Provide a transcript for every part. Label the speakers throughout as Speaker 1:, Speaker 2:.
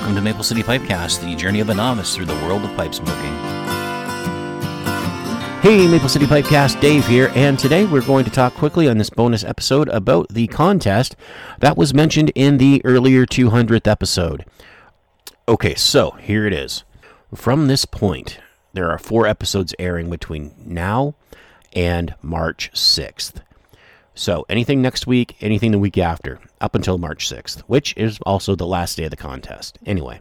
Speaker 1: welcome to Maple City Pipecast, the journey of a novice through the world of pipe smoking. Hey, Maple City Pipecast, Dave here, and today we're going to talk quickly on this bonus episode about the contest that was mentioned in the earlier 200th episode. Okay, so here it is. From this point, there are four episodes airing between now and March 6th. So anything next week, anything the week after, up until March 6th, which is also the last day of the contest. Anyway,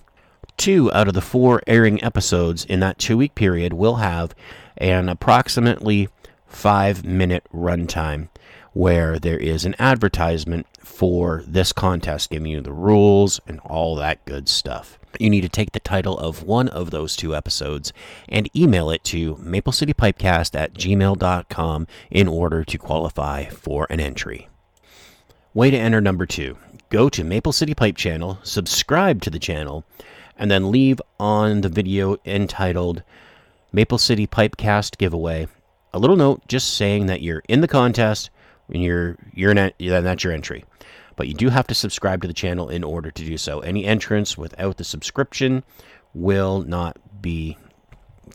Speaker 1: two out of the four airing episodes in that two week period will have an approximately five minute runtime where there is an advertisement for this contest, giving you the rules and all that good stuff. You need to take the title of one of those two episodes and email it to maplecitypipecast at gmail.com in order to qualify for an entry. Way to enter number two go to Maple City Pipe channel, subscribe to the channel, and then leave on the video entitled Maple City Pipecast giveaway a little note just saying that you're in the contest and you're you're that's your entry but you do have to subscribe to the channel in order to do so. Any entrance without the subscription will not be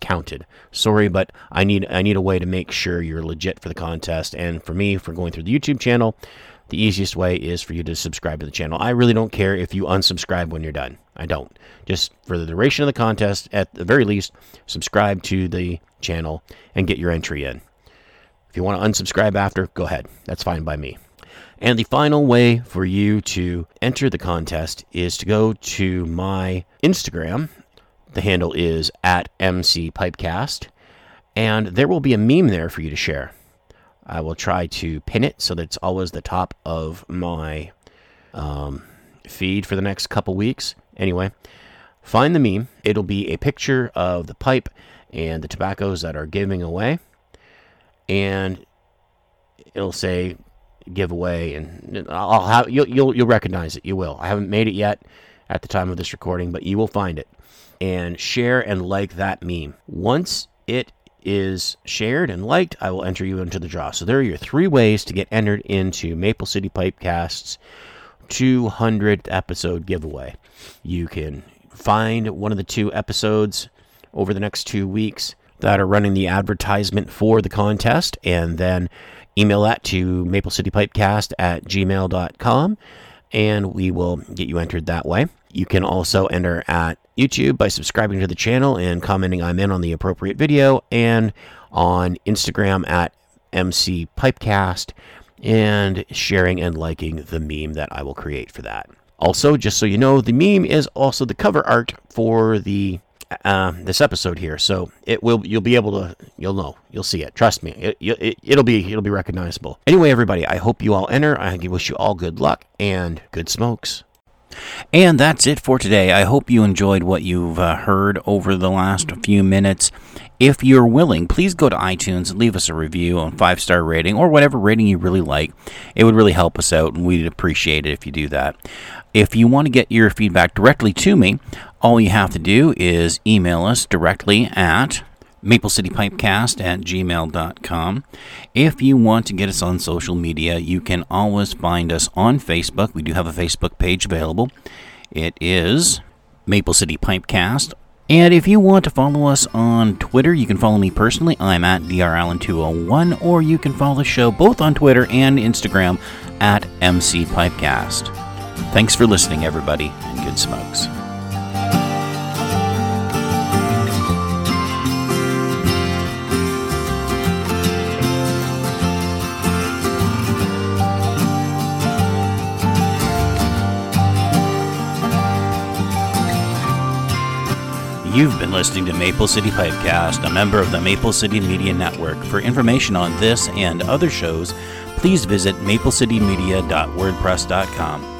Speaker 1: counted. Sorry, but I need I need a way to make sure you're legit for the contest. And for me, for going through the YouTube channel, the easiest way is for you to subscribe to the channel. I really don't care if you unsubscribe when you're done. I don't. Just for the duration of the contest, at the very least, subscribe to the channel and get your entry in. If you want to unsubscribe after, go ahead. That's fine by me. And the final way for you to enter the contest is to go to my Instagram. The handle is at MC Pipecast. And there will be a meme there for you to share. I will try to pin it so that it's always the top of my um, feed for the next couple weeks. Anyway, find the meme. It'll be a picture of the pipe and the tobaccos that are giving away. And it'll say giveaway, and I'll have you'll, you'll you'll recognize it. You will. I haven't made it yet at the time of this recording, but you will find it. And share and like that meme. Once it is shared and liked, I will enter you into the draw. So there are your three ways to get entered into Maple City Pipecast's 200th episode giveaway. You can find one of the two episodes over the next two weeks that are running the advertisement for the contest, and then email that to maplecitypipecast at gmail.com and we will get you entered that way. You can also enter at YouTube by subscribing to the channel and commenting I'm in on the appropriate video, and on Instagram at MC Pipecast, and sharing and liking the meme that I will create for that. Also, just so you know, the meme is also the cover art for the uh, this episode here. So it will you'll be able to you'll know you'll see it. Trust me, it, it it'll be it'll be recognizable. Anyway, everybody, I hope you all enter. I wish you all good luck and good smokes. And that's it for today. I hope you enjoyed what you've uh, heard over the last few minutes. If you're willing, please go to iTunes, leave us a review on five star rating or whatever rating you really like. It would really help us out, and we'd appreciate it if you do that. If you want to get your feedback directly to me, all you have to do is email us directly at maplecitypipecast at gmail.com. If you want to get us on social media, you can always find us on Facebook. We do have a Facebook page available. It is Maple City Pipecast. And if you want to follow us on Twitter, you can follow me personally. I'm at drallen201, or you can follow the show both on Twitter and Instagram at MC Pipecast. Thanks for listening, everybody, and good smokes. You've been listening to Maple City Pipecast, a member of the Maple City Media Network. For information on this and other shows, please visit maplecitymedia.wordpress.com.